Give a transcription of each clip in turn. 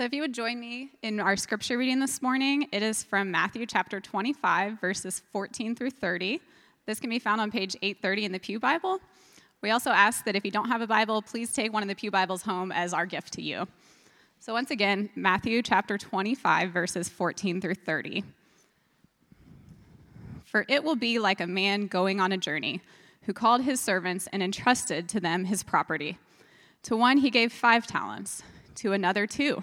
So, if you would join me in our scripture reading this morning, it is from Matthew chapter 25, verses 14 through 30. This can be found on page 830 in the Pew Bible. We also ask that if you don't have a Bible, please take one of the Pew Bibles home as our gift to you. So, once again, Matthew chapter 25, verses 14 through 30. For it will be like a man going on a journey who called his servants and entrusted to them his property. To one he gave five talents, to another two,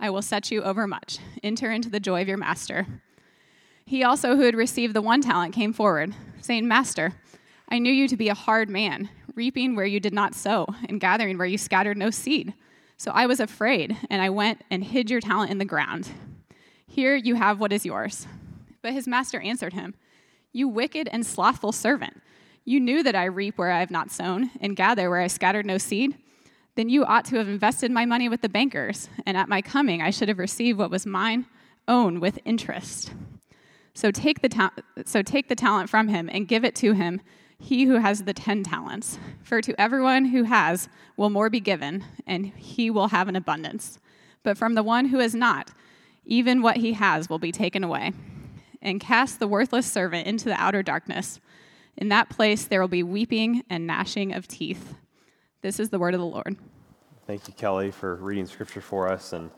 I will set you over much. Enter into the joy of your master. He also, who had received the one talent, came forward, saying, Master, I knew you to be a hard man, reaping where you did not sow, and gathering where you scattered no seed. So I was afraid, and I went and hid your talent in the ground. Here you have what is yours. But his master answered him, you wicked and slothful servant. You knew that I reap where I have not sown and gather where I scattered no seed. Then you ought to have invested my money with the bankers, and at my coming I should have received what was mine own with interest. So take the, ta- so take the talent from him and give it to him, he who has the ten talents. For to everyone who has will more be given, and he will have an abundance. But from the one who has not, even what he has will be taken away and cast the worthless servant into the outer darkness. In that place there will be weeping and gnashing of teeth. This is the word of the Lord. Thank you, Kelly, for reading scripture for us. And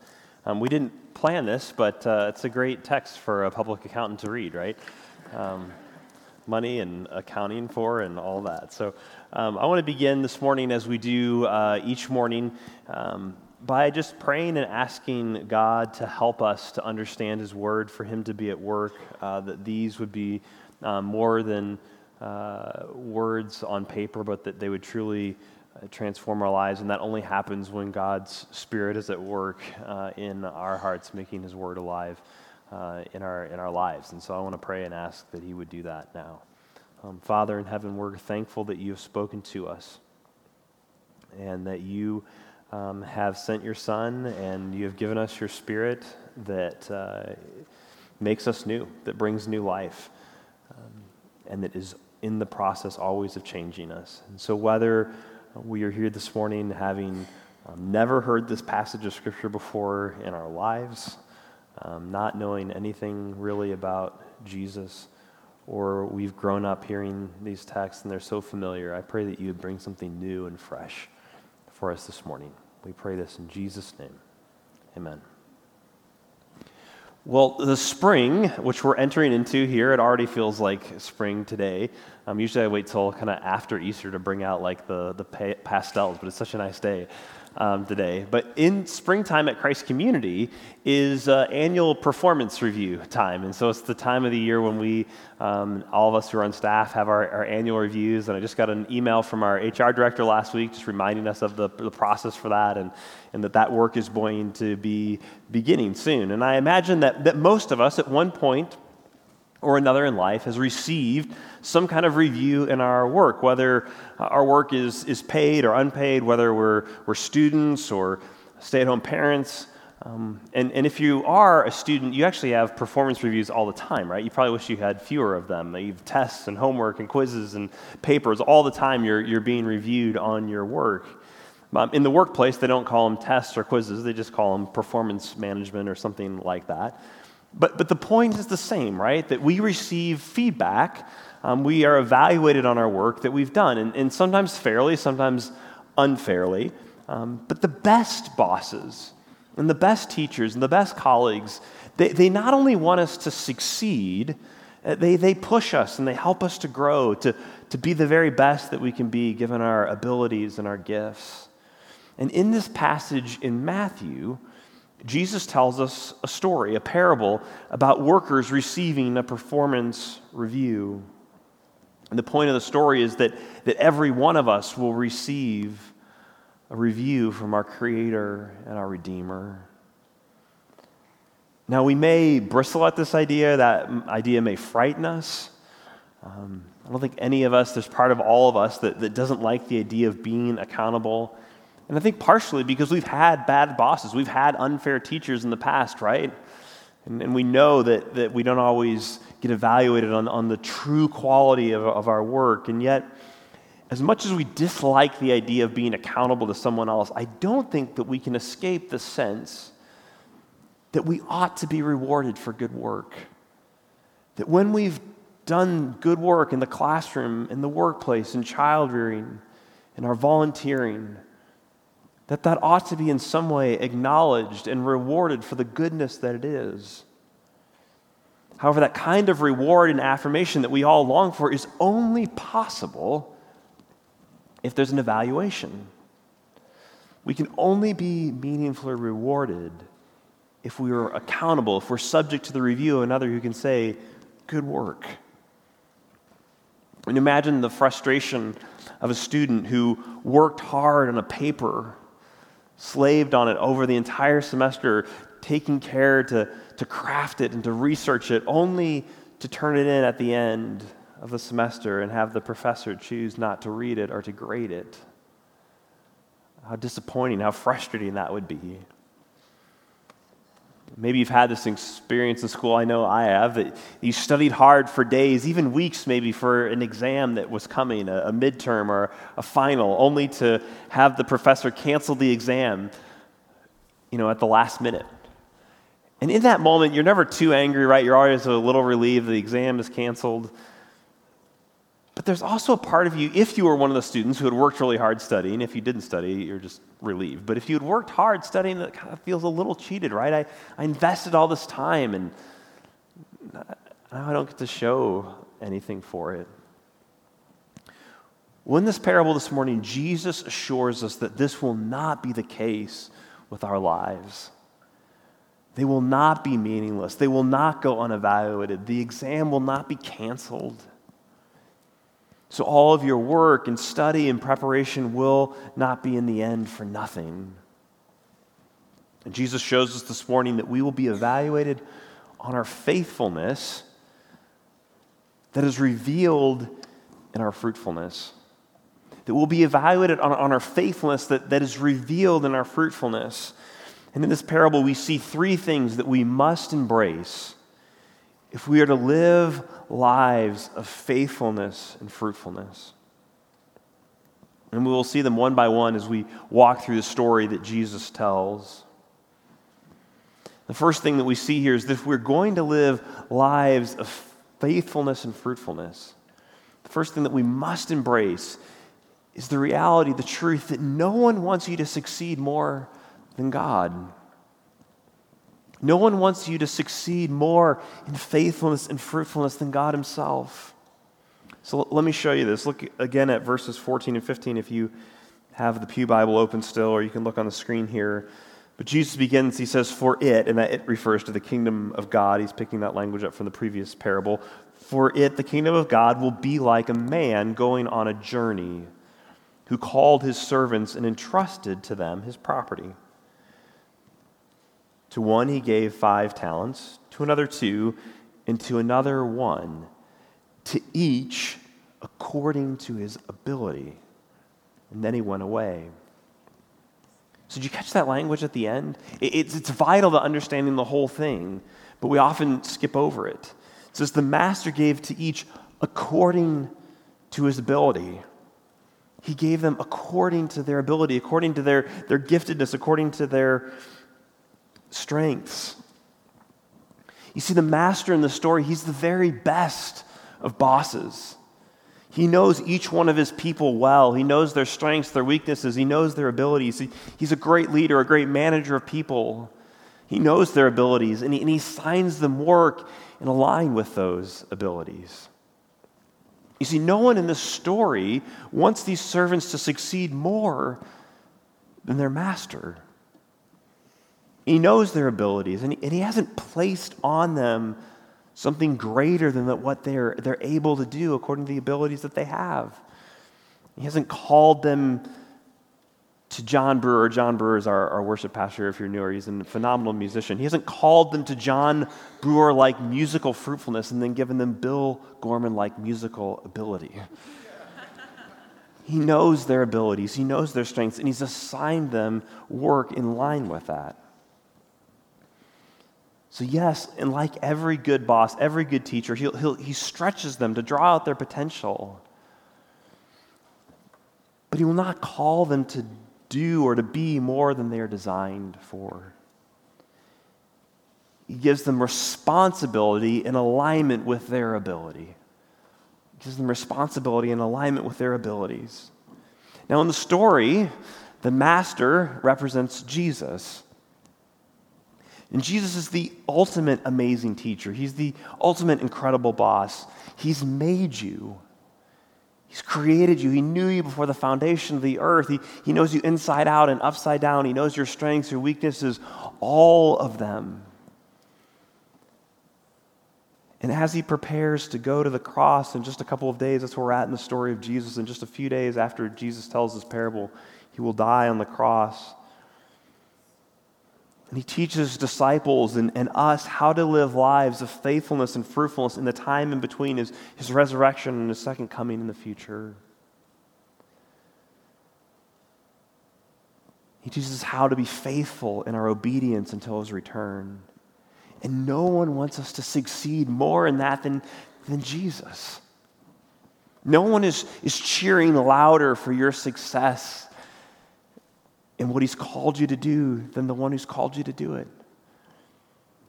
um, we didn't plan this, but uh, it's a great text for a public accountant to read, right? Um, money and accounting for and all that. So um, I want to begin this morning as we do uh, each morning um, by just praying and asking God to help us to understand His Word, for Him to be at work, uh, that these would be um, more than uh, words on paper, but that they would truly uh, transform our lives. And that only happens when God's Spirit is at work uh, in our hearts, making His Word alive uh, in, our, in our lives. And so I want to pray and ask that He would do that now. Um, Father in heaven, we're thankful that you have spoken to us and that you um, have sent your Son, and you have given us your Spirit that uh, makes us new, that brings new life, um, and that is in the process always of changing us. And so, whether we are here this morning having um, never heard this passage of Scripture before in our lives, um, not knowing anything really about Jesus, or we've grown up hearing these texts and they're so familiar, I pray that you would bring something new and fresh for us this morning. We pray this in Jesus' name. Amen. Well, the spring, which we're entering into here, it already feels like spring today. Um, usually I wait till kind of after Easter to bring out like the, the pastels, but it's such a nice day um, today. But in springtime at Christ Community is uh, annual performance review time. And so it's the time of the year when we, um, all of us who are on staff, have our, our, annual reviews. And I just got an email from our HR director last week just reminding us of the, the process for that and, and that that work is going to be beginning soon. And I imagine that, that most of us at one point or another in life has received some kind of review in our work, whether our work is, is paid or unpaid, whether we're, we're students or stay at home parents. Um, and, and if you are a student, you actually have performance reviews all the time, right? You probably wish you had fewer of them. You have tests and homework and quizzes and papers. All the time you're, you're being reviewed on your work. Um, in the workplace, they don't call them tests or quizzes, they just call them performance management or something like that. But, but the point is the same, right? That we receive feedback, um, we are evaluated on our work that we've done, and, and sometimes fairly, sometimes unfairly. Um, but the best bosses, And the best teachers and the best colleagues, they, they not only want us to succeed, uh, they, they push us and they help us to grow, to, to be the very best that we can be given our abilities and our gifts. And in this passage in Matthew, Jesus tells us a story, a parable about workers receiving a performance review. And the point of the story is that, that every one of us will receive a review from our Creator and our Redeemer. Now, we may bristle at this idea, that idea may frighten us. Um, I don't think any of us, there's part of all of us that, that doesn't like the idea of being accountable. And I think partially because we've had bad bosses, we've had unfair teachers in the past, right? And, and we know that, that we don't always get evaluated on, on the true quality of, of our work. And yet, as much as we dislike the idea of being accountable to someone else, I don't think that we can escape the sense that we ought to be rewarded for good work. That when we've done good work in the classroom, in the workplace, in child rearing, in our volunteering, that that ought to be in some way acknowledged and rewarded for the goodness that it is. However, that kind of reward and affirmation that we all long for is only possible if there's an evaluation. We can only be meaningfully rewarded if we are accountable, if we're subject to the review of another who can say, Good work. And imagine the frustration of a student who worked hard on a paper, slaved on it over the entire semester, taking care to, to craft it and to research it, only to turn it in at the end of the semester and have the professor choose not to read it or to grade it. How disappointing, how frustrating that would be. Maybe you've had this experience in school. I know I have. That you studied hard for days, even weeks, maybe for an exam that was coming, a, a midterm or a final, only to have the professor cancel the exam, you know, at the last minute. And in that moment, you're never too angry, right? You're always a little relieved the exam is canceled. But there's also a part of you, if you were one of the students who had worked really hard studying, if you didn't study, you're just relieved. But if you had worked hard studying, it kind of feels a little cheated, right? I, I invested all this time and now I don't get to show anything for it. Well, in this parable this morning, Jesus assures us that this will not be the case with our lives. They will not be meaningless. They will not go unevaluated. The exam will not be canceled. So all of your work and study and preparation will not be in the end for nothing. And Jesus shows us this morning that we will be evaluated on our faithfulness that is revealed in our fruitfulness. That we'll be evaluated on, on our faithfulness that, that is revealed in our fruitfulness. And in this parable, we see three things that we must embrace if we are to live lives of faithfulness and fruitfulness. And we will see them one by one as we walk through the story that Jesus tells. The first thing that we see here is that if we're going to live lives of faithfulness and fruitfulness, the first thing that we must embrace is the reality, the truth that no one wants you to succeed more than God. No one wants you to succeed more in faithfulness and fruitfulness than God Himself. So let me show you this. Look again at verses 14 and 15 if you have the Pew Bible open still, or you can look on the screen here. But Jesus begins, he says, for it, and that it refers to the kingdom of God. He's picking that language up from the previous parable. For it, the kingdom of God, will be like a man going on a journey who called his servants and entrusted to them his property. To one he gave five talents, to another two, and to another one, to each according to his ability. And then he went away. So, did you catch that language at the end? It's, it's vital to understanding the whole thing, but we often skip over it. It says, The master gave to each according to his ability. He gave them according to their ability, according to their, their giftedness, according to their strengths. You see, the master in the story, he's the very best of bosses. He knows each one of his people well. He knows their strengths, their weaknesses. He knows their abilities. He, he's a great leader, a great manager of people. He knows their abilities, and he, and he signs them work and align with those abilities. You see, no one in this story wants these servants to succeed more than their master. He knows their abilities, and he, and he hasn't placed on them something greater than what they're, they're able to do according to the abilities that they have. He hasn't called them to John Brewer. John Brewer is our, our worship pastor, if you're newer. He's a phenomenal musician. He hasn't called them to John Brewer like musical fruitfulness and then given them Bill Gorman like musical ability. he knows their abilities, he knows their strengths, and he's assigned them work in line with that. So, yes, and like every good boss, every good teacher, he'll, he'll, he stretches them to draw out their potential. But he will not call them to do or to be more than they are designed for. He gives them responsibility in alignment with their ability. He gives them responsibility in alignment with their abilities. Now, in the story, the master represents Jesus. And Jesus is the ultimate amazing teacher. He's the ultimate incredible boss. He's made you. He's created you. He knew you before the foundation of the earth. He, he knows you inside out and upside down. He knows your strengths, your weaknesses, all of them. And as he prepares to go to the cross in just a couple of days, that's where we're at in the story of Jesus. In just a few days after Jesus tells this parable, he will die on the cross. And he teaches disciples and, and us how to live lives of faithfulness and fruitfulness in the time in between his, his resurrection and his second coming in the future. He teaches us how to be faithful in our obedience until his return. And no one wants us to succeed more in that than, than Jesus. No one is, is cheering louder for your success in what He's called you to do than the one who's called you to do it.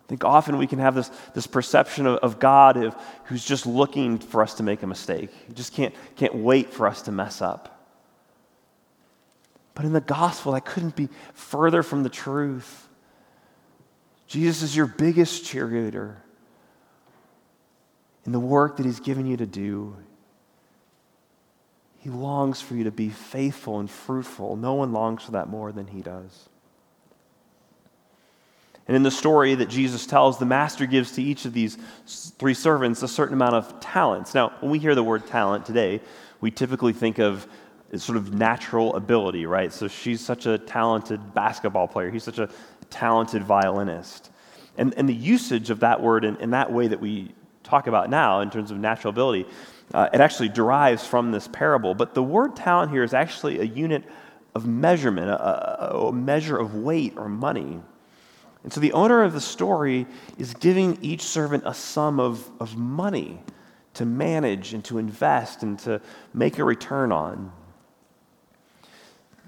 I think often we can have this, this perception of, of God of, who's just looking for us to make a mistake. He just can't, can't wait for us to mess up. But in the gospel, that couldn't be further from the truth. Jesus is your biggest cheerleader in the work that He's given you to do. He longs for you to be faithful and fruitful. No one longs for that more than he does. And in the story that Jesus tells, the master gives to each of these three servants a certain amount of talents. Now, when we hear the word talent today, we typically think of sort of natural ability, right? So she's such a talented basketball player, he's such a talented violinist. And, and the usage of that word in, in that way that we talk about now, in terms of natural ability, uh, it actually derives from this parable. But the word talent here is actually a unit of measurement, a, a, measure of weight or money. And so the owner of the story is giving each servant a sum of, of money to manage and to invest and to make a return on.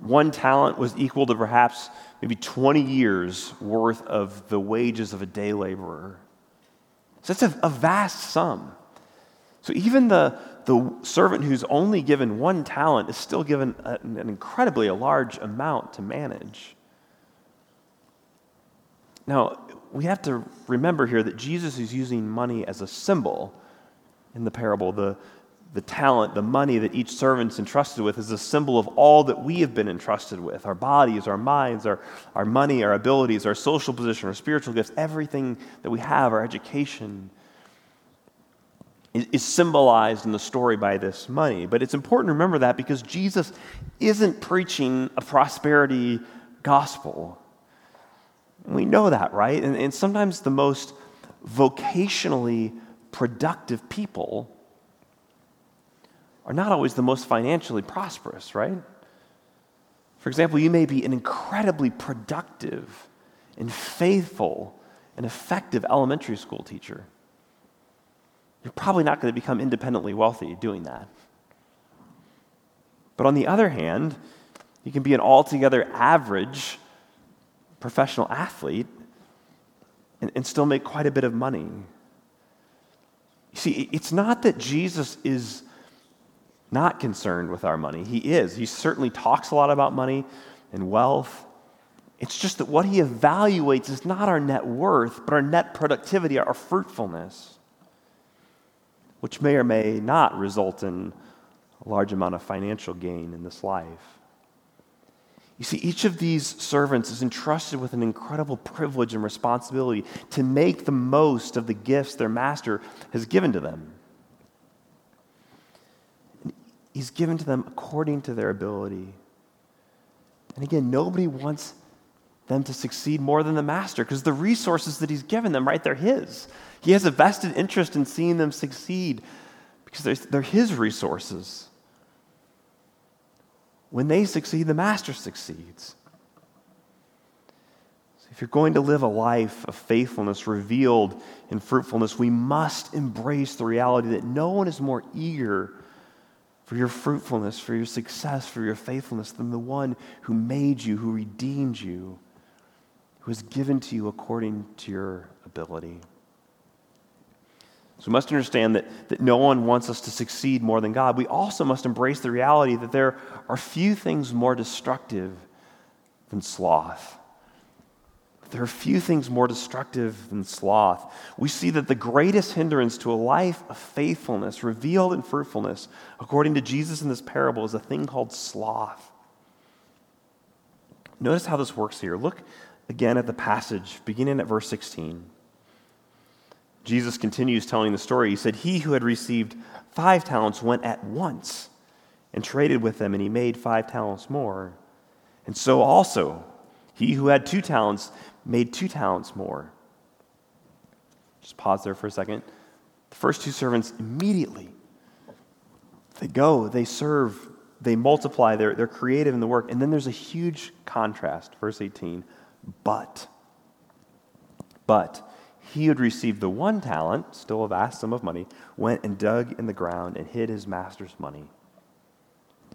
One talent was equal to perhaps maybe 20 years worth of the wages of a day laborer. So that's a, a vast sum. So even the, the servant who's only given one talent is still given a, an incredibly a large amount to manage. Now, we have to remember here that Jesus is using money as a symbol in the parable. The, the talent, the money that each servant's entrusted with is a symbol of all that we have been entrusted with our bodies, our minds, our, our money, our abilities, our social position, our spiritual gifts, everything that we have, our education is symbolized in the story by this money. But it's important to remember that because Jesus isn't preaching a prosperity gospel. We know that, right? And, and sometimes the most vocationally productive people are not always the most financially prosperous, right? For example, you may be an incredibly productive and faithful and effective elementary school teacher you're probably not going to become independently wealthy doing that. But on the other hand, you can be an altogether average professional athlete and, and still make quite a bit of money. You see, it's not that Jesus is, not concerned with our money. He is. He certainly talks a lot about money and wealth. It's just that what he evaluates is not our net worth, but our net productivity, our fruitfulness, which may or may not result in a large amount of financial gain in this life. You see, each of these servants is entrusted with an incredible privilege and responsibility to make the most of the gifts their master has given to them. He's given to them according to their ability. And again, nobody wants them to succeed more than the master because the resources that he's given them, right, they're his. He has a vested interest in seeing them succeed because they're, they're his resources. When they succeed, the master succeeds. So if you're going to live a life of faithfulness revealed in fruitfulness, we must embrace the reality that no one is more eager for your fruitfulness, for your success, for your faithfulness than the one who made you, who redeemed you, who has given to you according to your ability. So we must understand that, that no one wants us to succeed more than God. We also must embrace the reality that there are few things more destructive than sloth. There are few things more destructive than sloth. We see that the greatest hindrance to a life of faithfulness, revealed in fruitfulness, according to Jesus in this parable, is a thing called sloth. Notice how this works here. Look again at the passage, beginning at verse 16. Jesus continues telling the story. He said, He who had received five talents went at once and traded with them, and he made five talents more. And so also, he who had two talents made two talents more. Just pause there for a second. The first two servants immediately they go, they serve, they multiply, they're, they're creative in the work. And then there's a huge contrast, verse 18. But, but, he had received the one talent, still a vast sum of money, went and dug in the ground and hid his master's money.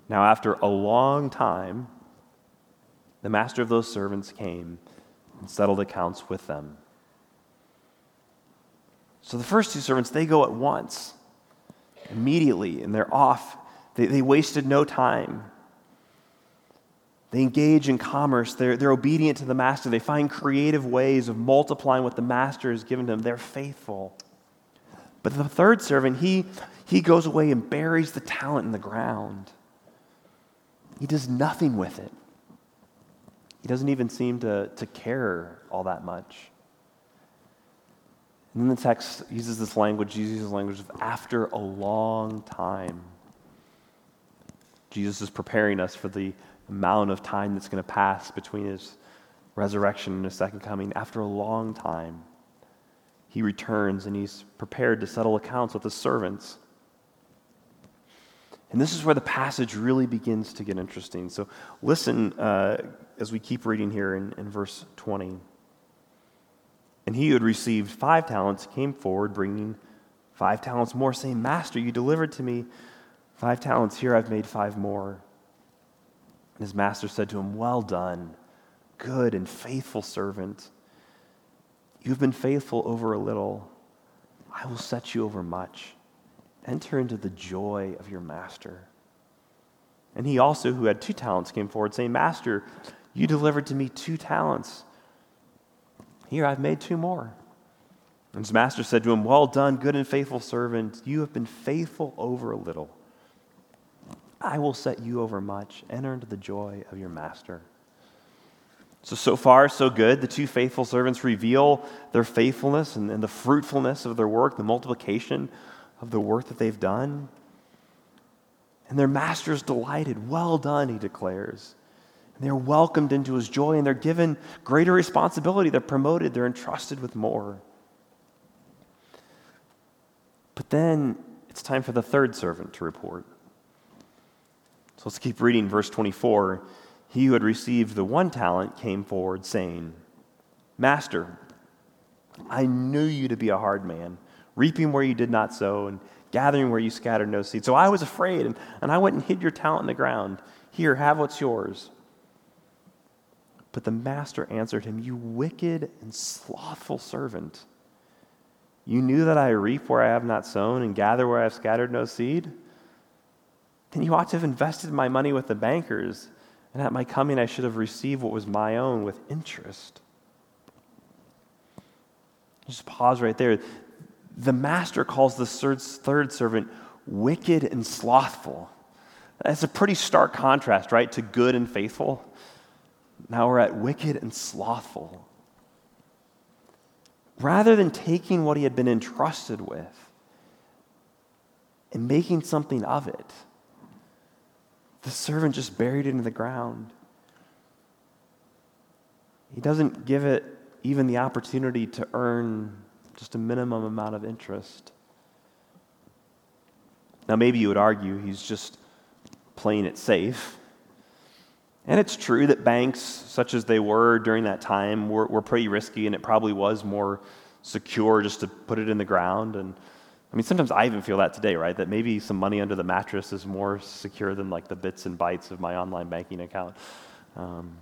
Now, after a long time, the master of those servants came and settled accounts with them. So the first two servants, they go at once, immediately, and they're off. They, they wasted no time. They engage in commerce. They're, they're obedient to the master. They find creative ways of multiplying what the master has given them. They're faithful. But the third servant, he, he goes away and buries the talent in the ground. He does nothing with it. He doesn't even seem to, to care all that much. And then the text uses this language, uses language of after a long time. Jesus is preparing us for the amount of time that's going to pass between his resurrection and his second coming. After a long time, he returns and he's prepared to settle accounts with his servants. And this is where the passage really begins to get interesting. So listen uh, as we keep reading here in, in verse 20. And he who had received five talents came forward, bringing five talents more, saying, Master, you delivered to me five talents. Here I've made five more. And his master said to him, Well done, good and faithful servant. You've been faithful over a little. I will set you over much. Enter into the joy of your master. And he also, who had two talents, came forward, saying, Master, you delivered to me two talents. Here, I've made two more. And his master said to him, Well done, good and faithful servant. You have been faithful over a little. I will set you over much. Enter into the joy of your master. So, so far, so good. The two faithful servants reveal their faithfulness and, and the fruitfulness of their work, the multiplication of the work that they've done. And their master is delighted. Well done, he declares. And they're welcomed into his joy and they're given greater responsibility. They're promoted, they're entrusted with more. But then it's time for the third servant to report. So let's keep reading verse 24. He who had received the one talent came forward, saying, Master, I knew you to be a hard man, reaping where you did not sow, and gathering where you scattered no seed. So I was afraid, and, and I went and hid your talent in the ground. Here, have what's yours. But the master answered him, You wicked and slothful servant. You knew that I reap where I have not sown, and gather where I have scattered no seed? Then you ought to have invested my money with the bankers, and at my coming I should have received what was my own with interest. Just pause right there. The master calls the third servant wicked and slothful. That's a pretty stark contrast, right, to good and faithful. Now we're at wicked and slothful. Rather than taking what he had been entrusted with and making something of it, the servant just buried it in the ground. He doesn't give it even the opportunity to earn just a minimum amount of interest. Now, maybe you would argue he's just playing it safe. And it's true that banks, such as they were during that time, were, were pretty risky, and it probably was more secure just to put it in the ground. And I mean, sometimes I even feel that today, right? That maybe some money under the mattress is more secure than like the bits and bytes of my online banking account. Um,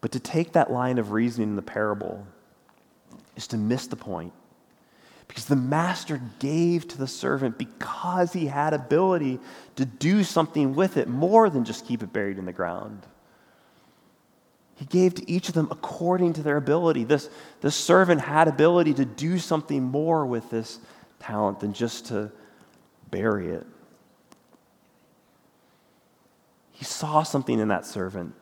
but to take that line of reasoning in the parable is to miss the point. Because the master gave to the servant because he had ability to do something with it more than just keep it buried in the ground. He gave to each of them according to their ability. This, this servant had ability to do something more with this talent than just to bury it. He saw something in that servant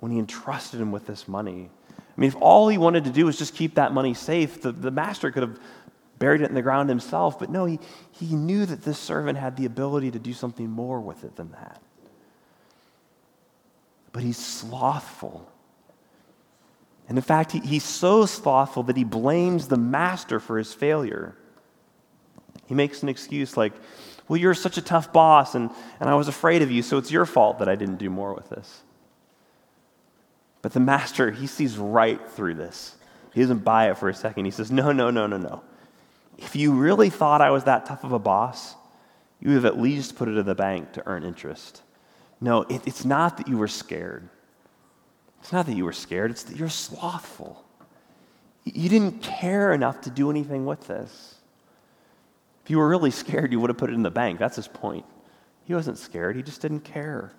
when he entrusted him with this money. I mean, if all he wanted to do was just keep that money safe, the, the master could have buried it in the ground himself. But no, he, he knew that this servant had the ability to do something more with it than that but he's slothful. And in fact, he, he's so slothful that he blames the master for his failure. He makes an excuse like, Well, you're such a tough boss, and, and I was afraid of you, so it's your fault that I didn't do more with this. But the master, he sees right through this. He doesn't buy it for a second. He says, No, no, no, no, no. If you really thought I was that tough of a boss, you would have at least put it in the bank to earn interest. No, it, it's not that you were scared. It's not that you were scared, it's that you're slothful. You didn't care enough to do anything with this. If you were really scared, you would have put it in the bank. That's his point. He wasn't scared, he just didn't care.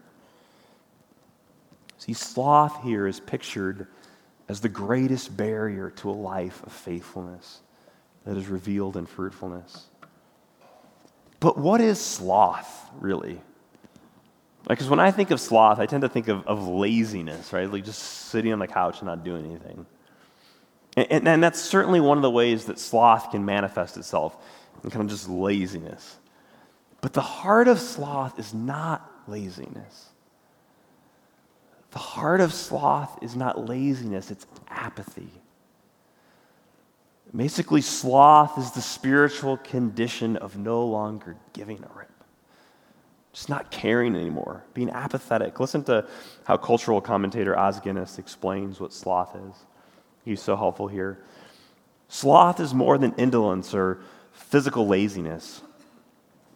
See, sloth here is pictured as the greatest barrier to a life of faithfulness that is revealed in fruitfulness. But what is sloth, really? Because when I think of sloth, I tend to think of, of laziness, right? Like just sitting on the couch and not doing anything. And, and, and that's certainly one of the ways that sloth can manifest itself in kind of just laziness. But the heart of sloth is not laziness. The heart of sloth is not laziness, it's apathy. Basically, sloth is the spiritual condition of no longer giving a rip just not caring anymore, being apathetic. Listen to how cultural commentator Os Guinness explains what sloth is. He's so helpful here. Sloth is more than indolence or physical laziness.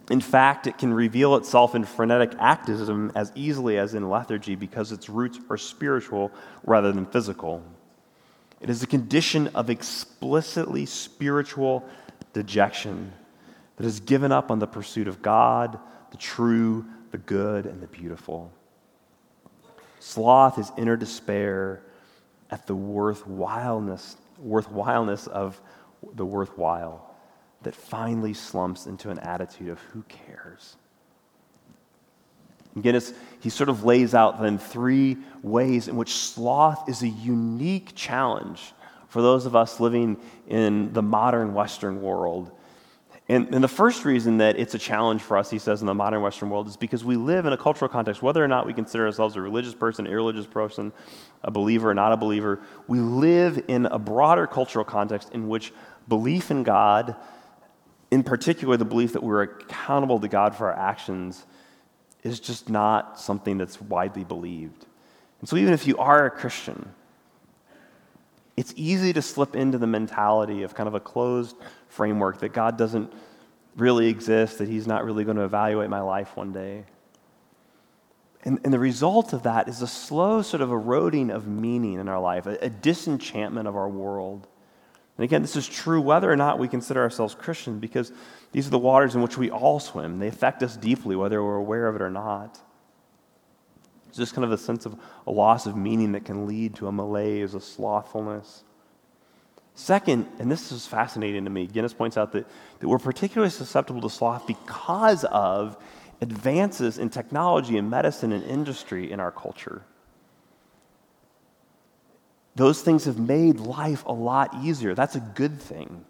In fact, it can reveal itself in frenetic activism as easily as in lethargy because its roots are spiritual rather than physical. It is a condition of explicitly spiritual dejection that has given up on the pursuit of God, the true, the good, and the beautiful. Sloth is inner despair at the worthwhileness, worthwhileness of the worthwhile that finally slumps into an attitude of who cares. Again, he sort of lays out then three ways in which sloth is a unique challenge for those of us living in the modern Western world and, and, the first reason that it's a challenge for us, he says, in the modern Western world is because we live in a cultural context, whether or not we consider ourselves a religious person, irreligious person, a believer or not a believer, we live in a broader cultural context in which belief in God, in particular the belief that we're accountable to God for our actions, is just not something that's widely believed. And so even if you are a Christian, it's easy to slip into the mentality of kind of a closed framework that God doesn't really exist, that He's not really going to evaluate my life one day. And, and the result of that is a slow sort of eroding of meaning in our life, a, a disenchantment of our world. And again, this is true whether or not we consider ourselves Christian, because these are the waters in which we all swim. They affect us deeply, whether we're aware of it or not. It's just kind of a sense of a loss of meaning that can lead to a malaise, a slothfulness. Second, and this is fascinating to me, Guinness points out that, that we're particularly susceptible to sloth because of advances in technology and medicine and industry in our culture. Those things have made life a lot easier. That's a good thing.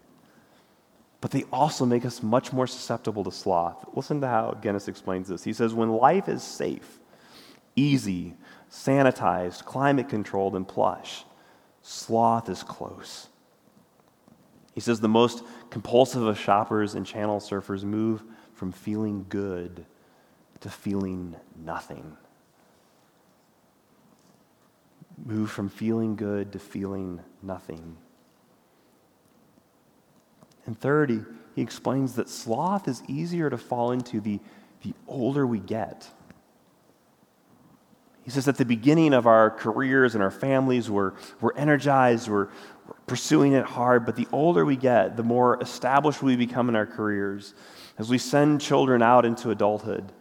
But they also make us much more susceptible to sloth. Listen to how Guinness explains this. He says, When life is safe, easy, sanitized, climate controlled, and plush, sloth is close. He says, The most compulsive of shoppers and channel surfers move from feeling good to feeling nothing. Move from feeling good to feeling nothing. And third, he, he explains that sloth is easier to fall into the, the older we get. He says at the beginning of our careers and our families, we're, we're energized, we're, pursuing it hard, but the older we get, the more established we become in our careers. As we send children out into adulthood,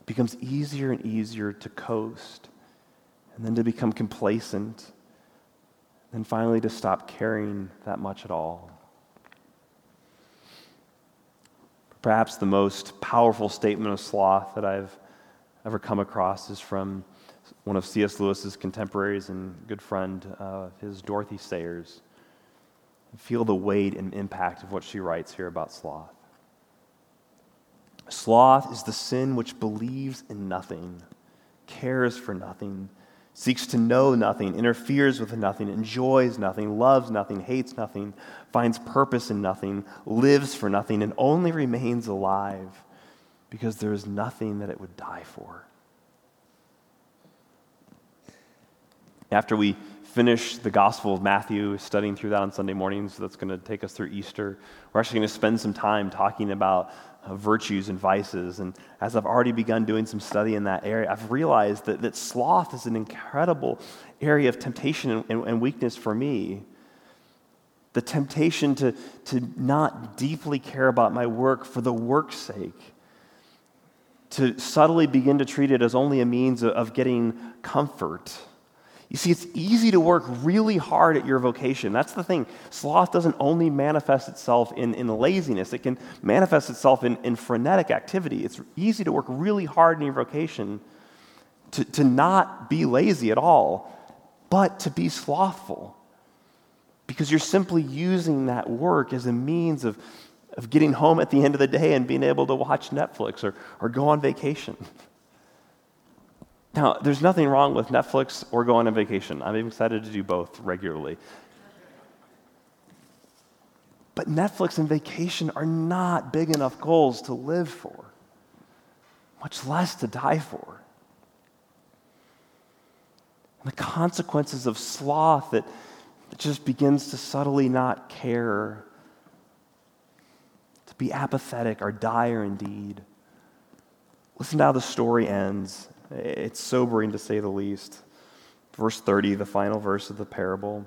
it becomes easier and easier to coast, and then to become complacent, and finally to stop caring that much at all. Perhaps the most powerful statement of sloth that I've ever come across is from one of C.S. Lewis's contemporaries and good friend, uh, his Dorothy Sayers. Feel the weight and impact of what she writes here about sloth. Sloth is the sin which believes in nothing, cares for nothing, seeks to know nothing, interferes with nothing, enjoys nothing, loves nothing, hates nothing, finds purpose in nothing, lives for nothing, and only remains alive because there is nothing that it would die for. After we finish the Gospel of Matthew, studying through that on Sunday mornings, that's going to take us through Easter, we're actually going to spend some time talking about uh, virtues and vices. And as I've already begun doing some study in that area, I've realized that, that sloth is an incredible area of temptation and, and, and weakness for me. The temptation to, to not deeply care about my work for the work's sake, to subtly begin to treat it as only a means of, of getting comfort you see, it's easy to work really hard at your vocation. That's the thing. Sloth doesn't only manifest itself in, in laziness, it can manifest itself in, in frenetic activity. It's easy to work really hard in your vocation, to, to not be lazy at all, but to be slothful. Because you're simply using that work as a means of, of getting home at the end of the day and being able to watch Netflix or, or go on vacation. Now, there's nothing wrong with Netflix or going on vacation. I'm excited to do both regularly. But Netflix and vacation are not big enough goals to live for, much less to die for. And the consequences of sloth that, just begins to subtly not care, to be apathetic, are dire indeed. Listen to how the story ends it's sobering to say the least. Verse 30, the final verse of the parable.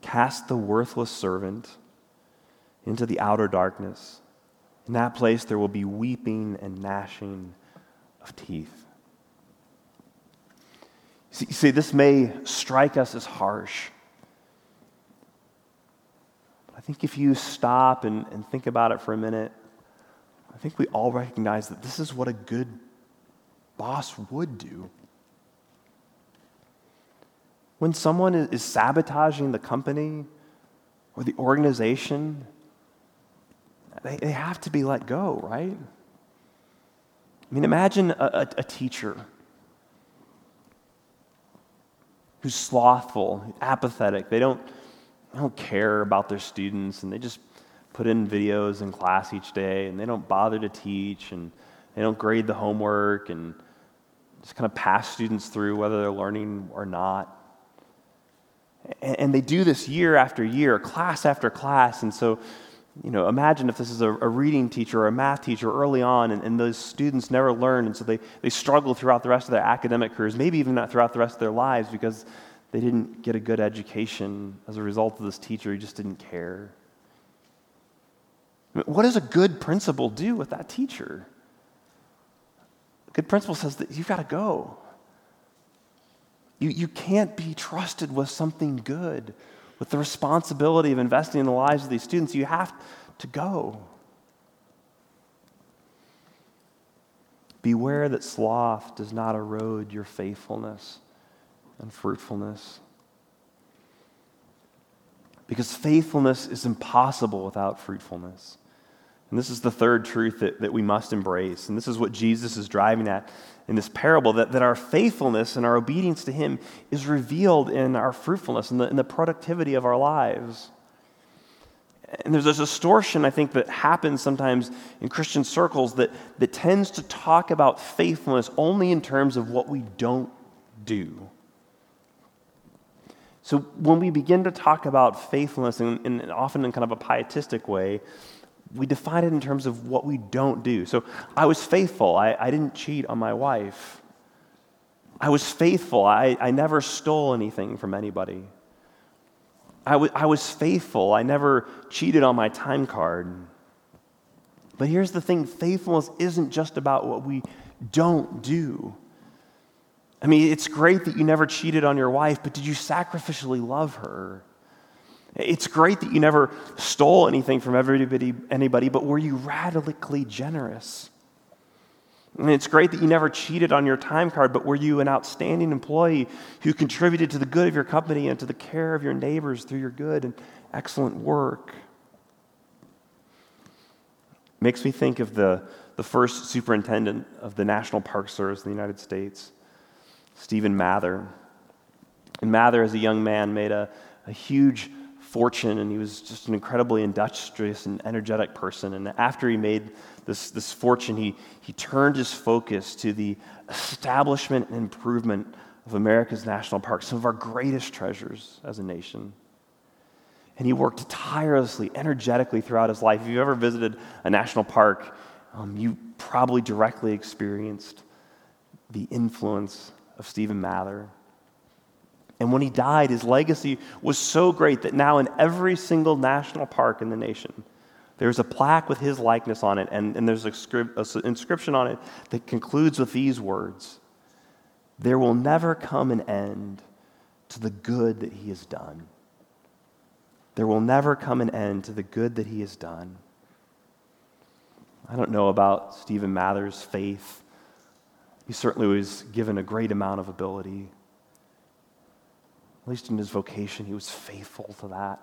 Cast the worthless servant into the outer darkness. In that place, there will be weeping and gnashing of teeth. You see, this may strike us as harsh. But I think if you stop and, and think about it for a minute, I think we all recognize that this is what a good boss would do. When someone is sabotaging the company or the organization, they, they have to be let go, right? I mean, imagine a, a, a teacher who's slothful, apathetic. They don't, they don't care about their students, and they just put in videos in class each day, and they don't bother to teach, and they don't grade the homework, and just kind of pass students through whether they're learning or not. And, they do this year after year, class after class. And so, you know, imagine if this is a, reading teacher or a math teacher early on, and, and, those students never learn, and so they, they struggle throughout the rest of their academic careers, maybe even not throughout the rest of their lives, because They didn't get a good education as a result of this teacher. who just didn't care. What does a good principal do with that teacher? A good principal says that you've got to go. You, you can't be trusted with something good, with the responsibility of investing in the lives of these students. You have to go. Beware that sloth does not erode your faithfulness and fruitfulness. Because faithfulness is impossible without fruitfulness. And this is the third truth that, that we must embrace. And this is what Jesus is driving at in this parable that, that our faithfulness and our obedience to Him is revealed in our fruitfulness and the, in the productivity of our lives. And there's a distortion, I think, that happens sometimes in Christian circles that, that tends to talk about faithfulness only in terms of what we don't do. So when we begin to talk about faithfulness, and, often in kind of a pietistic way, we define it in terms of what we don't do. So I was faithful. I, I didn't cheat on my wife. I was faithful. I, I never stole anything from anybody. I, w- I was faithful. I never cheated on my time card. But here's the thing faithfulness isn't just about what we don't do. I mean, it's great that you never cheated on your wife, but did you sacrificially love her? It's great that you never stole anything from everybody, anybody, but were you radically generous? And it's great that you never cheated on your time card, but were you an outstanding employee who contributed to the good of your company and to the care of your neighbors through your good and excellent work? Makes me think of the, the first superintendent of the National Park Service in the United States, Stephen Mather. And Mather, as a young man, made a, a huge fortune, and he was just an incredibly industrious and energetic person. And after he made this, this fortune, he, he turned his focus to the establishment and improvement of America's national parks, some of our greatest treasures as a nation. And he worked tirelessly, energetically throughout his life. If you've ever visited a national park, um, you probably directly experienced the influence of Stephen Mather. And when he died, his legacy was so great that now in every single national park in the nation, there's a plaque with his likeness on it, and, and there's an inscription on it that concludes with these words There will never come an end to the good that he has done. There will never come an end to the good that he has done. I don't know about Stephen Mather's faith. He certainly was given a great amount of ability. At least in his vocation, he was faithful to that.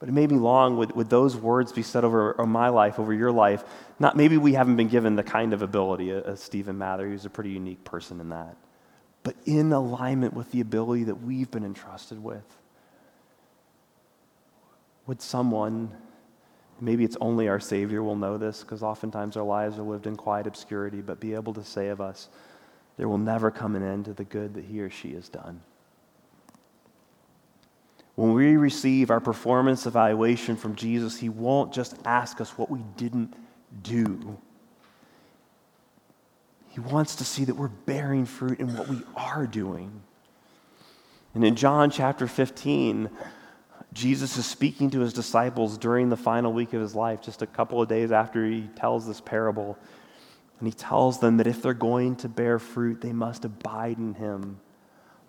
But it made me long, would, would those words be said over, over my life, over your life? Not maybe we haven't been given the kind of ability as Stephen Mather. He was a pretty unique person in that. But in alignment with the ability that we've been entrusted with. Would someone, maybe it's only our Savior will know this, because oftentimes our lives are lived in quiet obscurity, but be able to say of us, there will never come an end to the good that he or she has done. When we receive our performance evaluation from Jesus, he won't just ask us what we didn't do. He wants to see that we're bearing fruit in what we are doing. And in John chapter 15, Jesus is speaking to his disciples during the final week of his life, just a couple of days after he tells this parable. And he tells them that if they're going to bear fruit, they must abide in him.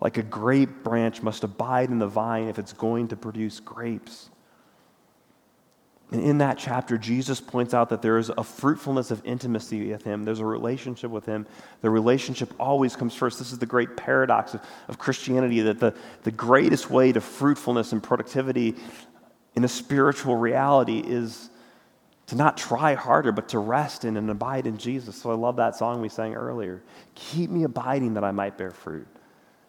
Like a grape branch must abide in the vine if it's going to produce grapes. And in that chapter, Jesus points out that there is a fruitfulness of intimacy with Him. There's a relationship with Him. The relationship always comes first. This is the great paradox of, of Christianity that the, the greatest way to fruitfulness and productivity in a spiritual reality is to not try harder, but to rest in and abide in Jesus. So I love that song we sang earlier. Keep me abiding that I might bear fruit.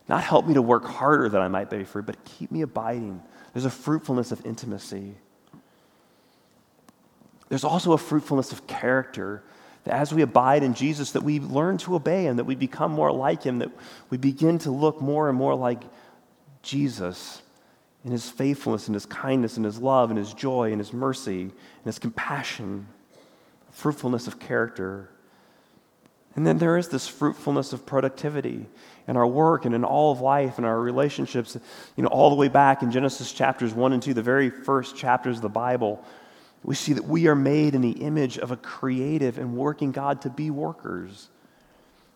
Not help me to work harder that I might bear fruit, but keep me abiding. There's a fruitfulness of intimacy. There's also a fruitfulness of character that as we abide in Jesus, that we learn to obey him, that we become more like him, that we begin to look more and more like Jesus in his faithfulness and his kindness and his love and his joy and his mercy and his compassion, fruitfulness of character. And then there is this fruitfulness of productivity. in our work and in all of life and our relationships, you know, all the way back in Genesis chapters 1 and 2, the very first chapters of the Bible, we see that we are made in the image of a creative and working God to be workers,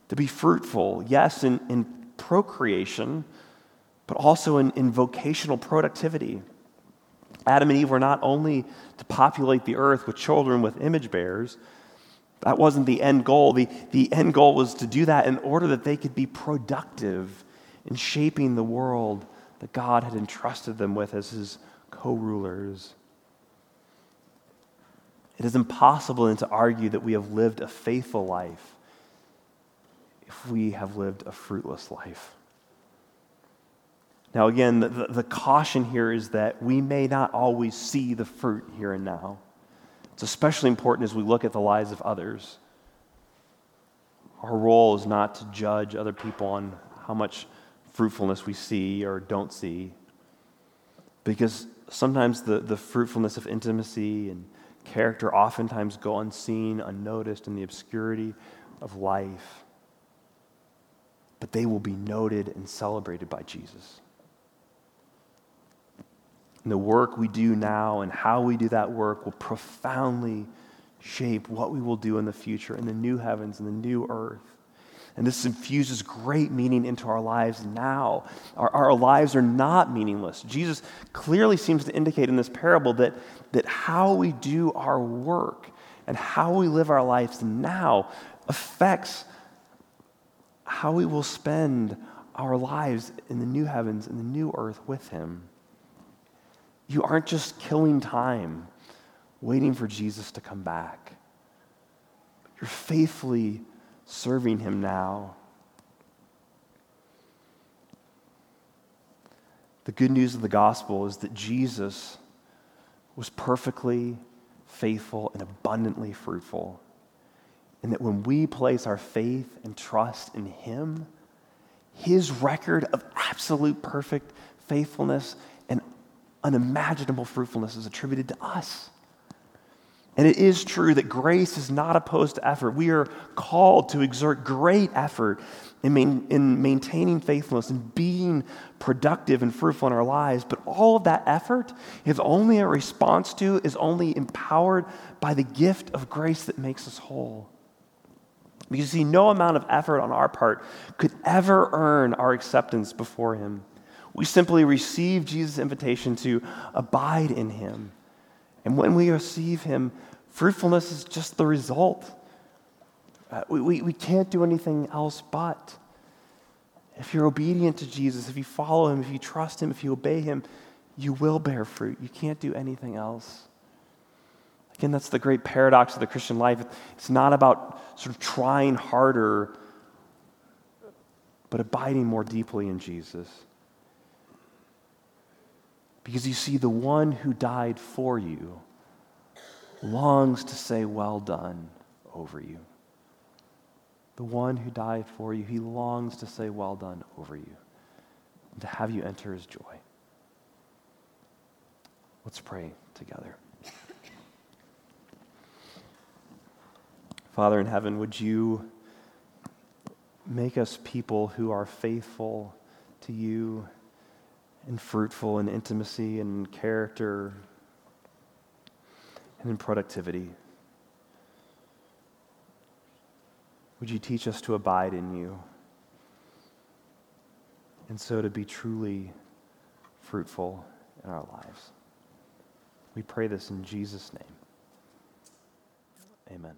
to be fruitful, yes, in, in procreation, but also in, in vocational productivity. Adam and Eve were not only to populate the earth with children with image bearers, that wasn't the end goal. The, the end goal was to do that in order that they could be productive in shaping the world that God had entrusted them with as his co rulers. It is impossible then to argue that we have lived a faithful life if we have lived a fruitless life. Now, again, the, the, caution here is that we may not always see the fruit here and now. It's especially important as we look at the lives of others. Our role is not to judge other people on how much fruitfulness we see or don't see, because sometimes the, the fruitfulness of intimacy and character oftentimes go unseen, unnoticed in the obscurity of life. But they will be noted and celebrated by Jesus. And the work we do now and how we do that work will profoundly shape what we will do in the future in the new heavens and the new earth. And this infuses great meaning into our lives now. Our, our lives are not meaningless. Jesus clearly seems to indicate in this parable that, that how we do our work and how we live our lives now affects how we will spend our lives in the new heavens and the new earth with Him. You aren't just killing time waiting for Jesus to come back. You're faithfully serving him now. The good news of the gospel is that Jesus was perfectly faithful and abundantly fruitful. And that when we place our faith and trust in him, his record of absolute perfect faithfulness and unimaginable fruitfulness is attributed to us. And it is true that grace is not opposed to effort. We are called to exert great effort in, main, in, maintaining faithfulness and being productive and fruitful in our lives. But all of that effort is only a response to, is only empowered by the gift of grace that makes us whole. Because you see, no amount of effort on our part could ever earn our acceptance before Him. We simply receive Jesus' invitation to abide in Him. And when we receive Him, fruitfulness is just the result. Uh, we, we, we can't do anything else but. If you're obedient to Jesus, if you follow Him, if you trust Him, if you obey Him, you will bear fruit. You can't do anything else. Again, that's the great paradox of the Christian life. It's not about sort of trying harder, but abiding more deeply in Jesus. Because you see, the one who died for you longs to say, Well done, over you. The one who died for you, he longs to say, Well done, over you, and to have you enter his joy. Let's pray together. Father in heaven, would you make us people who are faithful to you? And fruitful in intimacy and character and in productivity. Would you teach us to abide in you and so to be truly fruitful in our lives? We pray this in Jesus' name. Amen.